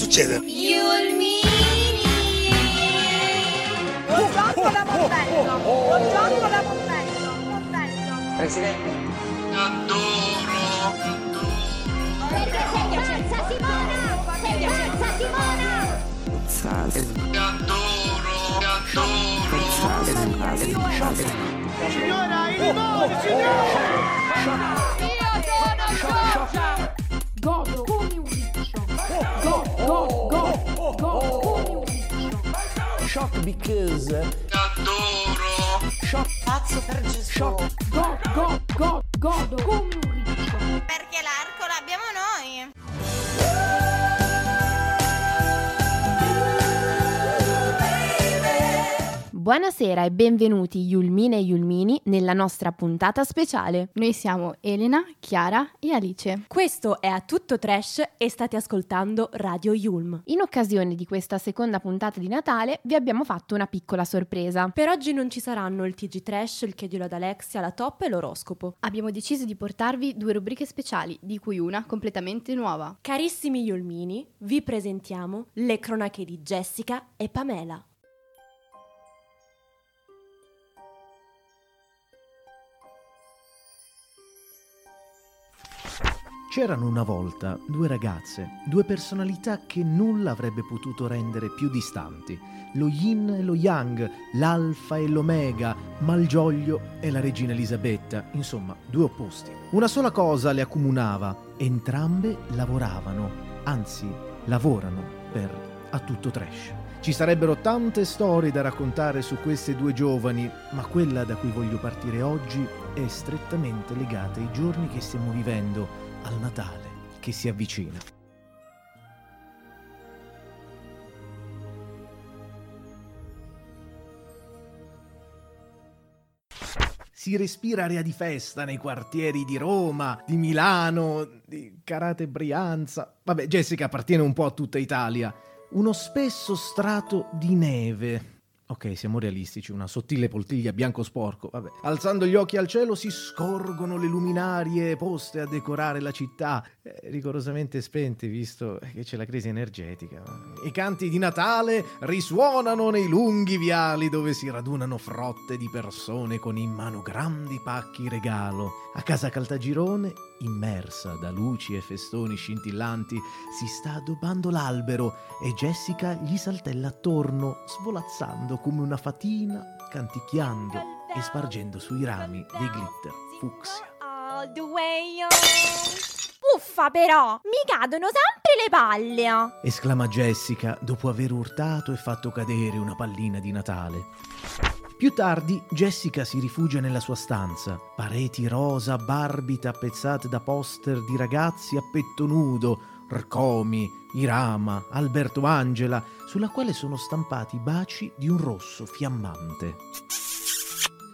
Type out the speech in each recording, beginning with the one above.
succede? Yulmini! Buongiorno da Montello! Buongiorno da Montello! Montello! Presidente. Adoro. Perché sei piacenza Simona! Sei piacenza Simona! Ti adoro, adoro. Godo go, go come un riccio. Shock because adoro. Pazzo per Gesù. shock Go, go, go, godo come un riccio. Perché l'arco l'abbiamo noi! Buonasera e benvenuti Yulmine e Yulmini nella nostra puntata speciale. Noi siamo Elena, Chiara e Alice. Questo è a tutto trash e state ascoltando Radio Yulm. In occasione di questa seconda puntata di Natale vi abbiamo fatto una piccola sorpresa. Per oggi non ci saranno il TG Trash, il chiedilo ad Alexia, la top e l'oroscopo. Abbiamo deciso di portarvi due rubriche speciali, di cui una completamente nuova. Carissimi Yulmini, vi presentiamo le cronache di Jessica e Pamela. C'erano una volta due ragazze, due personalità che nulla avrebbe potuto rendere più distanti. Lo yin e lo yang, l'alfa e l'omega, Malgioglio e la regina Elisabetta, insomma, due opposti. Una sola cosa le accomunava, entrambe lavoravano, anzi, lavorano per A Tutto Trash. Ci sarebbero tante storie da raccontare su queste due giovani, ma quella da cui voglio partire oggi è strettamente legata ai giorni che stiamo vivendo al Natale che si avvicina. Si respira aria di festa nei quartieri di Roma, di Milano, di Carate Brianza. Vabbè, Jessica appartiene un po' a tutta Italia. Uno spesso strato di neve. Ok, siamo realistici, una sottile poltiglia bianco sporco. Vabbè. Alzando gli occhi al cielo si scorgono le luminarie poste a decorare la città, eh, rigorosamente spente visto che c'è la crisi energetica. I canti di Natale risuonano nei lunghi viali dove si radunano frotte di persone con in mano grandi pacchi regalo. A casa Caltagirone, immersa da luci e festoni scintillanti, si sta addobbando l'albero e Jessica gli saltella attorno, svolazzando come una fatina, canticchiando e spargendo sui rami dei glitter fucsia. Uffa però, mi cadono sempre le palle! esclama Jessica dopo aver urtato e fatto cadere una pallina di Natale. Più tardi Jessica si rifugia nella sua stanza, pareti rosa, Barbie tappezzate da poster di ragazzi a petto nudo, Rcomi, Irama, Alberto Angela, sulla quale sono stampati baci di un rosso fiammante.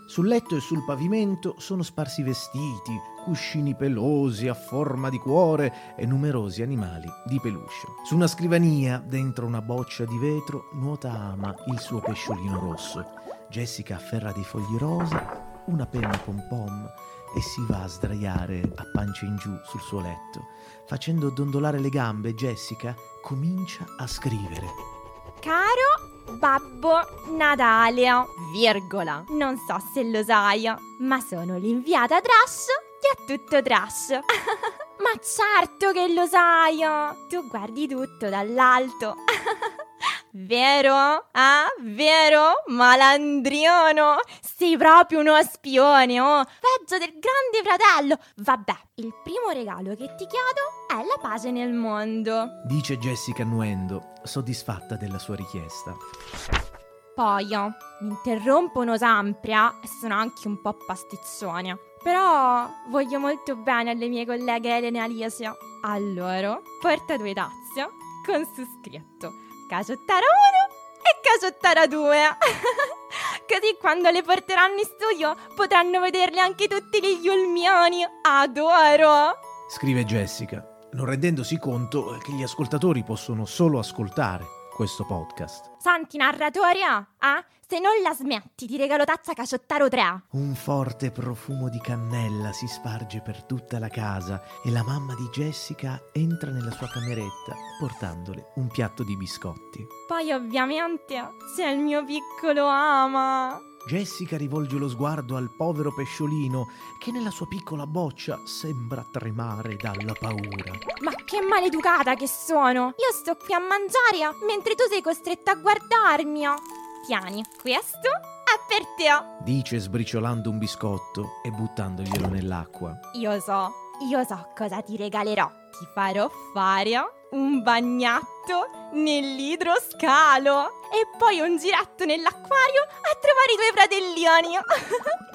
Sul letto e sul pavimento sono sparsi vestiti, cuscini pelosi a forma di cuore e numerosi animali di peluche. Su una scrivania, dentro una boccia di vetro, nuota Ama il suo pesciolino rosso. Jessica afferra dei fogli rosa, una penna pom pom e si va a sdraiare a pancia in giù sul suo letto. Facendo dondolare le gambe, Jessica comincia a scrivere. Caro Babbo Natale, virgola, non so se lo sai, ma sono l'inviata trash di A Tutto Trash. ma certo che lo sai, tu guardi tutto dall'alto. Vero? Ah, vero? Malandriano! Sei proprio uno spione, oh! Peggio del grande fratello! Vabbè, il primo regalo che ti chiedo è la pace nel mondo. Dice Jessica annuendo, soddisfatta della sua richiesta. Poi, oh, mi interrompono sempre eh, e sono anche un po' pasticcione. Però voglio molto bene alle mie colleghe Elena e Alicia. Allora, porta due tazze con su scritto Cacciottara 1 e Cacciottara 2. Così quando le porteranno in studio potranno vederle anche tutti gli Yulmiani. Adoro! Scrive Jessica, non rendendosi conto che gli ascoltatori possono solo ascoltare. Questo podcast. Santi narratore, ah? Se non la smetti, ti regalo tazza caciottaro 3. Un forte profumo di cannella si sparge per tutta la casa e la mamma di Jessica entra nella sua cameretta portandole un piatto di biscotti. Poi ovviamente c'è il mio piccolo ama. Jessica rivolge lo sguardo al povero pesciolino che nella sua piccola boccia sembra tremare dalla paura. Ma che maleducata che sono! Io sto qui a mangiare mentre tu sei costretta a guardarmi. Tieni, questo è per te. Dice sbriciolando un biscotto e buttandoglielo nell'acqua. Io so, io so cosa ti regalerò. Ti farò fare un bagnatto nell'idroscalo e poi un giretto nell'acquario a trovare i tuoi fratellini.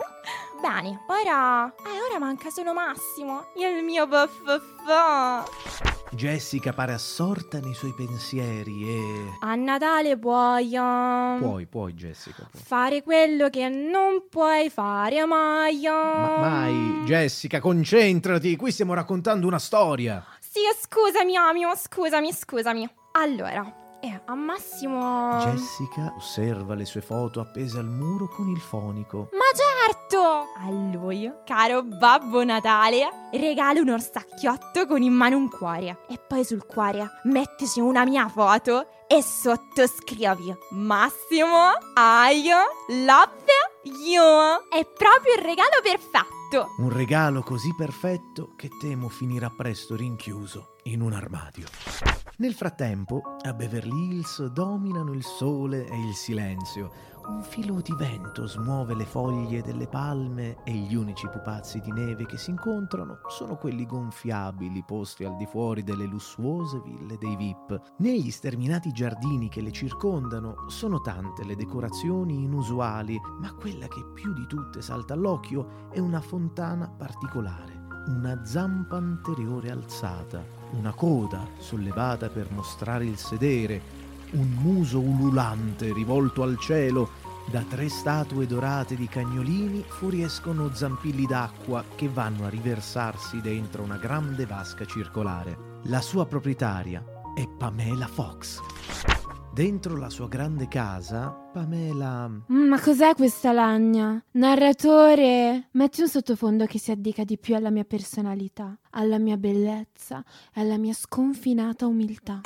Bene, ora... Eh, ora manca solo Massimo, il mio buffo. Jessica pare assorta nei suoi pensieri e... A Natale puoi... um, Puoi, puoi Jessica, puoi. Fare quello che non puoi fare mai. Ma mai, Jessica, concentrati, qui stiamo raccontando una storia. Sì, scusami, Amio, scusami, scusami. Allora, eh, a Massimo... Jessica osserva le sue foto appese al muro con il fonico. Ma certo! A lui, caro Babbo Natale, regalo un orsacchiotto con in mano un cuore. E poi sul cuore mettici una mia foto e sottoscrivi Massimo, I love you. È proprio il regalo perfetto. Un regalo così perfetto che temo finirà presto rinchiuso in un armadio. Nel frattempo, a Beverly Hills dominano il sole e il silenzio. Un filo di vento smuove le foglie delle palme e gli unici pupazzi di neve che si incontrano sono quelli gonfiabili posti al di fuori delle lussuose ville dei VIP. Negli sterminati giardini che le circondano sono tante le decorazioni inusuali, ma quella che più di tutte salta all'occhio è una fontana particolare una zampa anteriore alzata, una coda sollevata per mostrare il sedere, un muso ululante rivolto al cielo. Da tre statue dorate di cagnolini fuoriescono zampilli d'acqua che vanno a riversarsi dentro una grande vasca circolare. La sua proprietaria è Pamela Fox. Dentro la sua grande casa, Pamela Mm, Ma cos'è questa lagna? Narratore, metti un sottofondo che si addica di più alla mia personalità, alla mia bellezza e alla mia sconfinata umiltà.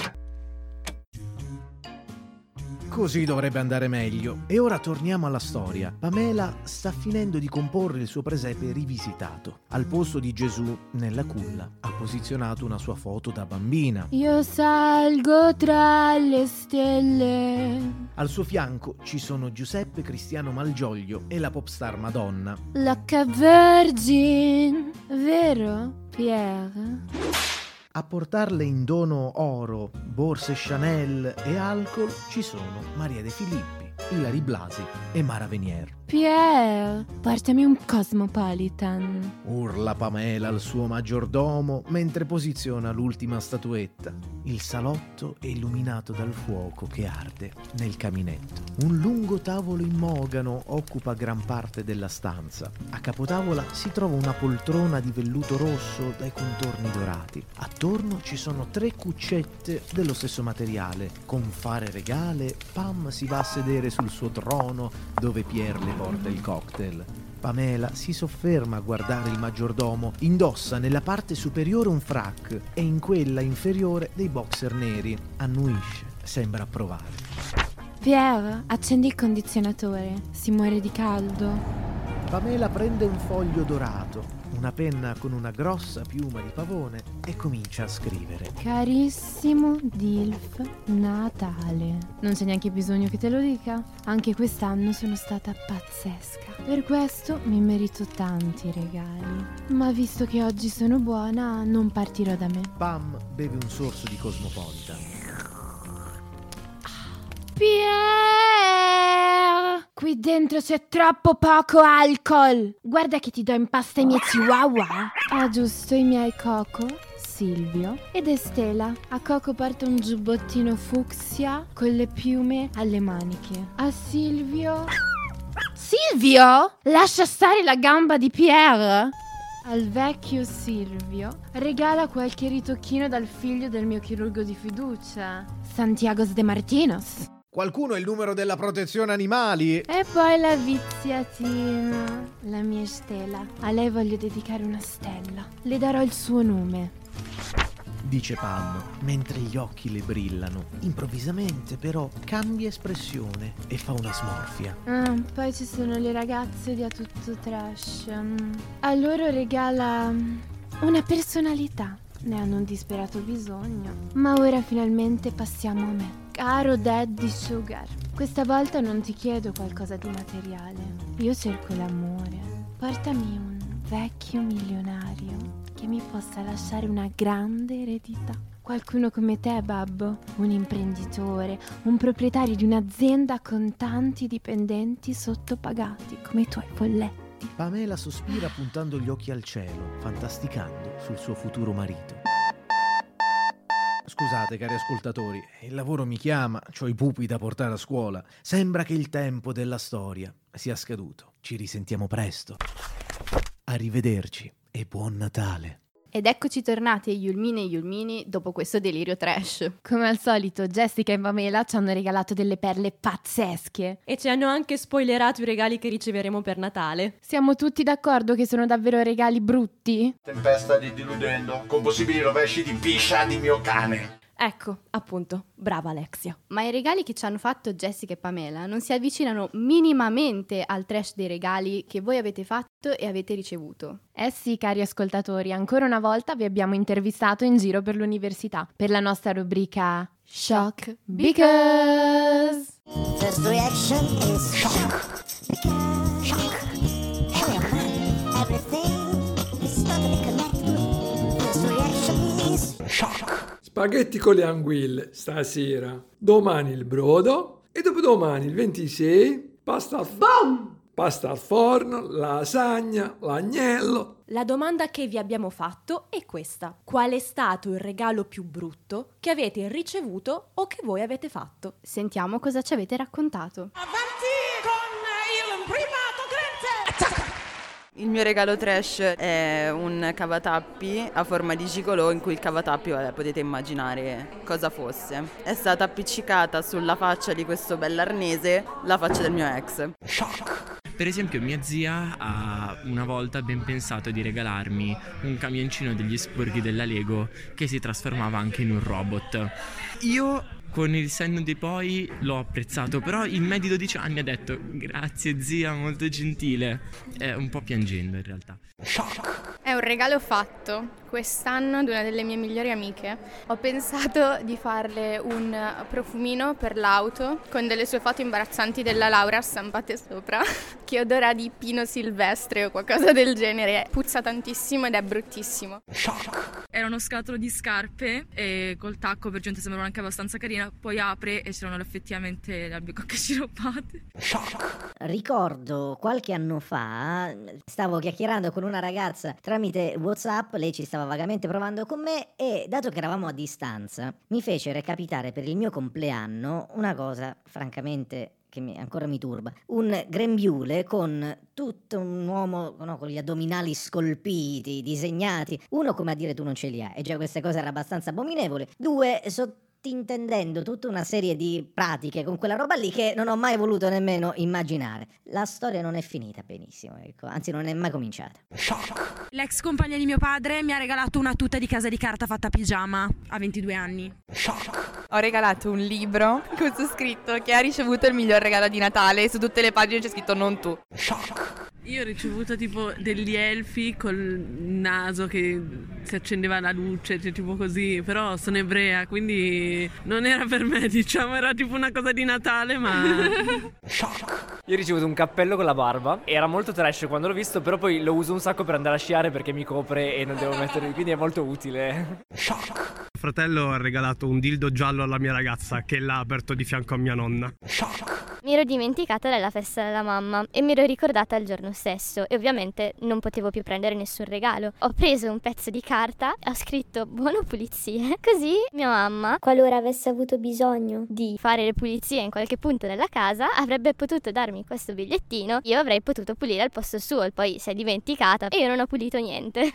Così dovrebbe andare meglio. E ora torniamo alla storia. Pamela sta finendo di comporre il suo presepe rivisitato. Al posto di Gesù, nella culla, ha posizionato una sua foto da bambina. Io salgo tra le stelle. Al suo fianco ci sono Giuseppe Cristiano Malgioglio e la popstar Madonna. L'H Virgin, vero, Pierre? A portarle in dono oro, borse Chanel e alcol ci sono Maria De Filippi, Ilari Blasi e Mara Venier. Pierre, portami un Cosmopolitan. Urla Pamela al suo maggiordomo mentre posiziona l'ultima statuetta. Il salotto è illuminato dal fuoco che arde nel caminetto. Un lungo tavolo in mogano occupa gran parte della stanza. A capotavola si trova una poltrona di velluto rosso dai contorni dorati. Attorno ci sono tre cuccette dello stesso materiale. Con fare regale, Pam si va a sedere sul suo trono dove Pierre le porta il cocktail. Pamela si sofferma a guardare il maggiordomo, indossa nella parte superiore un frac e in quella inferiore dei boxer neri. Annuisce, sembra approvare. Pierre, accendi il condizionatore. Si muore di caldo. Pamela prende un foglio dorato, una penna con una grossa piuma di pavone e comincia a scrivere. Carissimo Dilf Natale. Non c'è neanche bisogno che te lo dica. Anche quest'anno sono stata pazzesca. Per questo mi merito tanti regali. Ma visto che oggi sono buona, non partirò da me. Pam beve un sorso di Cosmopolitan. Pierre! Qui dentro c'è troppo poco alcol. Guarda che ti do in pasta i miei chihuahua. Ah, giusto, i miei Coco, Silvio ed Estela. A Coco porta un giubbottino fucsia con le piume alle maniche. A Silvio... Silvio! Lascia stare la gamba di Pierre! al vecchio Silvio regala qualche ritocchino dal figlio del mio chirurgo di fiducia, Santiago De Martinos. Qualcuno è il numero della protezione animali? E poi la viziatina, la mia stella. A lei voglio dedicare una stella. Le darò il suo nome. Dice Pam, mentre gli occhi le brillano. Improvvisamente però cambia espressione e fa una smorfia. Ah, poi ci sono le ragazze di A Tutto Trash. A loro regala mm, una personalità. Ne hanno un disperato bisogno. Ma ora finalmente passiamo a me. Caro Daddy Sugar, questa volta non ti chiedo qualcosa di materiale. Io cerco l'amore. Portami un vecchio milionario che mi possa lasciare una grande eredità. Qualcuno come te, babbo, un imprenditore, un proprietario di un'azienda con tanti dipendenti sottopagati come i tuoi folletti. Pamela sospira puntando gli occhi al cielo, fantasticando sul suo futuro marito. Scusate, cari ascoltatori, il lavoro mi chiama, ho i pupi da portare a scuola. Sembra che il tempo della storia sia scaduto. Ci risentiamo presto. Arrivederci e buon Natale. Ed eccoci tornati ai Yulmini e Yulmini dopo questo delirio trash. Come al solito, Jessica e Pamela ci hanno regalato delle perle pazzesche. E ci hanno anche spoilerato i regali che riceveremo per Natale. Siamo tutti d'accordo che sono davvero regali brutti? Tempesta di diludendo, con possibili rovesci di piscia di mio cane. Ecco, appunto, brava Alexia. Ma i regali che ci hanno fatto Jessica e Pamela non si avvicinano minimamente al trash dei regali che voi avete fatto e avete ricevuto. Eh sì, cari ascoltatori, ancora una volta vi abbiamo intervistato in giro per l'università per la nostra rubrica Shock Because. First reaction is shock. Shock. Everything is totally connected. First reaction is Shock. Spaghetti con le anguille stasera, domani il brodo e dopodomani il 26 pasta al forno. Pasta al forno, lasagna, l'agnello. La domanda che vi abbiamo fatto è questa. Qual è stato il regalo più brutto che avete ricevuto o che voi avete fatto? Sentiamo cosa ci avete raccontato. Il mio regalo trash è un cavatappi a forma di gigolò in cui il cavatappi, vabbè, potete immaginare cosa fosse. È stata appiccicata sulla faccia di questo bell'arnese la faccia del mio ex. Per esempio mia zia ha una volta ben pensato di regalarmi un camioncino degli sporchi della Lego che si trasformava anche in un robot. Io con il senno di poi l'ho apprezzato, però in me di 12 anni ha detto grazie zia, molto gentile. È un po' piangendo in realtà. È un regalo fatto quest'anno ad una delle mie migliori amiche. Ho pensato di farle un profumino per l'auto con delle sue foto imbarazzanti della Laura stampate sopra, che odora di pino silvestre o qualcosa del genere. Puzza tantissimo ed è bruttissimo. Era uno scatolo di scarpe e col tacco per gente sembrava anche abbastanza carina, poi apre e c'erano effettivamente le albicocche sciroppate. Ricordo qualche anno fa stavo chiacchierando con una ragazza tramite WhatsApp, lei ci stava vagamente provando con me e dato che eravamo a distanza mi fece recapitare per il mio compleanno una cosa francamente che mi- ancora mi turba, un grembiule con tutto un uomo no, con gli addominali scolpiti, disegnati, uno come a dire tu non ce li hai, e già questa cosa era abbastanza abominevole, due sottintendendo tutta una serie di pratiche con quella roba lì che non ho mai voluto nemmeno immaginare. La storia non è finita benissimo, ecco, anzi non è mai cominciata. L'ex compagna di mio padre mi ha regalato una tuta di casa di carta fatta a pigiama a 22 anni. Ho regalato un libro con su scritto che ha ricevuto il miglior regalo di Natale e su tutte le pagine c'è scritto non tu. Io ho ricevuto tipo degli elfi col naso che si accendeva la luce, cioè tipo così, però sono ebrea, quindi non era per me, diciamo, era tipo una cosa di Natale, ma... Io ho ricevuto un cappello con la barba, era molto trash quando l'ho visto, però poi lo uso un sacco per andare a sciare perché mi copre e non devo mettere, quindi è molto utile. Fratello ha regalato un dildo giallo alla mia ragazza che l'ha aperto di fianco a mia nonna. Mi ero dimenticata della festa della mamma e mi ero ricordata il giorno stesso e ovviamente non potevo più prendere nessun regalo. Ho preso un pezzo di carta e ho scritto buone pulizie. Così mia mamma, qualora avesse avuto bisogno di fare le pulizie in qualche punto della casa, avrebbe potuto darmi questo bigliettino. Io avrei potuto pulire al posto suo. E poi si è dimenticata e io non ho pulito niente.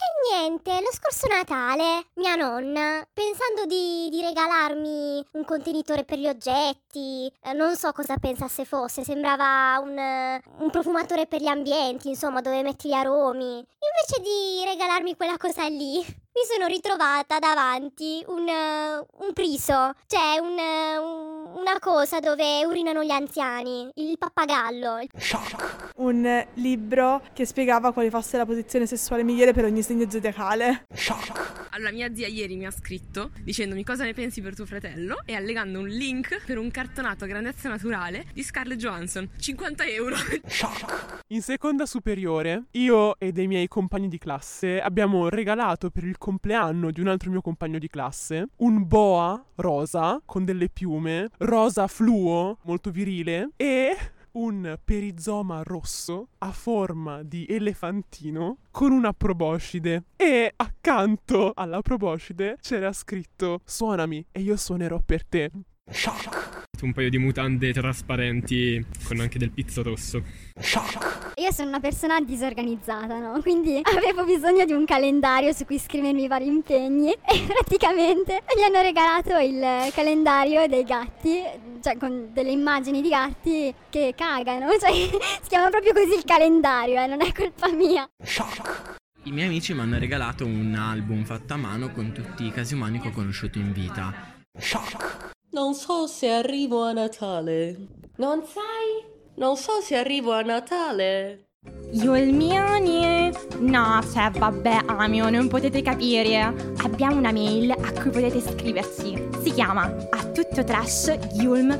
E niente, lo scorso Natale mia nonna, pensando di, di regalarmi un contenitore per gli oggetti, eh, non so cosa pensasse fosse, sembrava un, un profumatore per gli ambienti, insomma, dove metti gli aromi. Invece di regalarmi quella cosa lì, mi sono ritrovata davanti un, un priso, cioè un, un- una cosa dove urinano gli anziani, il pappagallo. Un libro che spiegava quale fosse la posizione sessuale migliore per ogni segno zodiacale. Allora, mia zia ieri mi ha scritto dicendomi cosa ne pensi per tuo fratello e allegando un link per un cartonato a grandezza naturale di Scarlett Johansson. 50 euro. In seconda superiore, io e dei miei compagni di classe abbiamo regalato per il compleanno di un altro mio compagno di classe un boa rosa con delle piume, rosa fluo, molto virile, e un perizoma rosso a forma di elefantino con una proboscide e accanto alla proboscide c'era scritto suonami e io suonerò per te. Un paio di mutande trasparenti con anche del pizzo rosso. Io sono una persona disorganizzata, no? Quindi avevo bisogno di un calendario su cui scrivermi i vari impegni e praticamente mi hanno regalato il calendario dei gatti, cioè con delle immagini di gatti che cagano, cioè si chiama proprio così il calendario, eh, non è colpa mia. I miei amici mi hanno regalato un album fatto a mano con tutti i casi umani che ho conosciuto in vita. Non so se arrivo a Natale. Non sai? Non so se arrivo a Natale. Yulmiani? No, cioè vabbè, Amio, non potete capire. Abbiamo una mail a cui potete scriverci. Si chiama a tutto trash yulm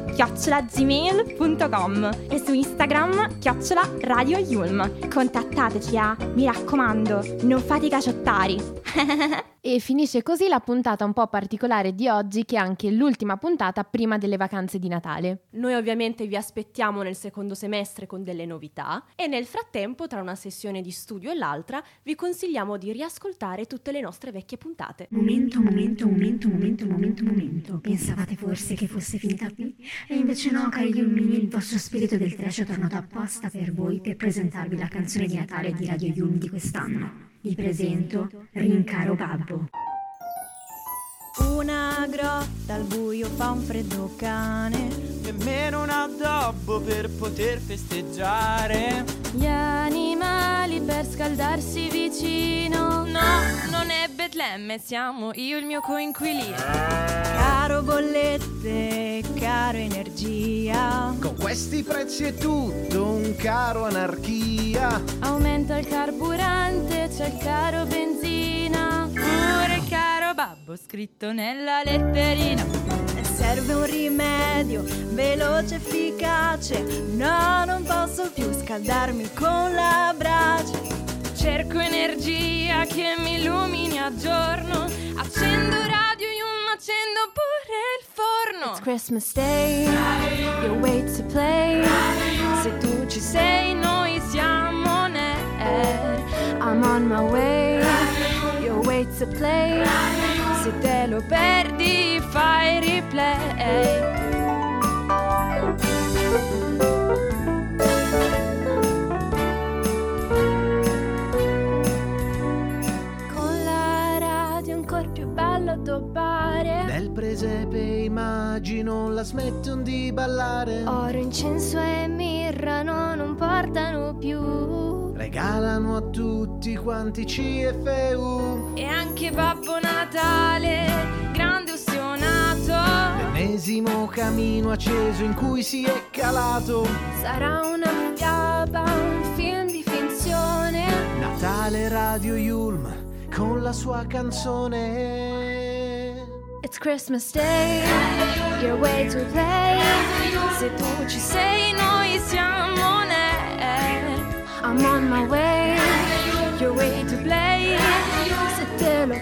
e su Instagram chiocciola radio yulm. Contattateci, ah, mi raccomando, non fate i caciottari. E finisce così la puntata un po' particolare di oggi, che è anche l'ultima puntata prima delle vacanze di Natale. Noi ovviamente vi aspettiamo nel secondo semestre con delle novità e nel frattempo, tra una sessione di studio e l'altra, vi consigliamo di riascoltare tutte le nostre vecchie puntate. Momento, momento, momento, momento, momento, momento. Pensavate forse che fosse finita qui? E invece no, cari Yulmini, il vostro spirito del trash è tornato apposta per voi per presentarvi la canzone di Natale di Radio Yulm di quest'anno. Vi presento Rincaro Babbo. Una grotta al buio fa un freddo cane. Nemmeno un addobbo per poter festeggiare. Gli animali per scaldarsi vicino. No, non è Betlemme, siamo io e il mio coinquilino. Caro bollette, caro energia. Questi prezzi è tutto un caro anarchia. Aumenta il carburante, c'è il caro benzina. Pure il caro babbo scritto nella letterina. Serve un rimedio veloce, efficace. No, non posso più scaldarmi con la brace. Cerco energia che mi illumini a giorno. Accendo radio, Yum, accendo pure forno. It's Christmas Day, you wait to play. Se tu ci sei, noi siamo air. I'm on my way, you wait to play. Se te lo perdi, fai replay. Presepe immagino la smettono di ballare. Oro, incenso e mirra no, non portano più. Regalano a tutti quanti CFU. E anche Babbo Natale, grande ustionato. L'ennesimo camino acceso in cui si è calato. Sarà una fiaba, un film di finzione. Natale Radio Yulm con la sua canzone. It's Christmas Day, your way to play. Se tu ci sei, noi siamo on air. I'm on my way, your way to play. Se te lo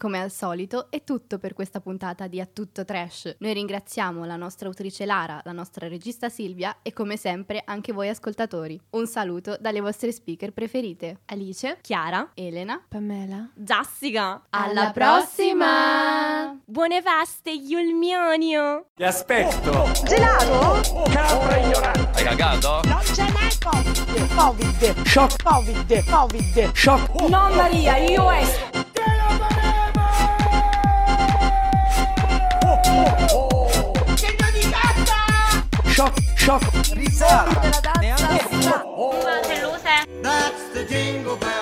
come al solito è tutto per questa puntata di A Tutto Trash. Noi ringraziamo la nostra autrice Lara, la nostra regista Silvia e come sempre anche voi ascoltatori. Un saluto dalle vostre speaker preferite. Alice, Chiara, Elena, Pamela, Jessica. Alla prossima! Buone feste, Yulmionio! Ti aspetto! Gelato? Capra ignorante! Hai cagato? Non ce n'è Covid! Covid! Shock! Covid! Covid! Shock! Non Maria, io esco! Shock! Shock! Risata! Neanche Ma c'è! That's the jingle bell!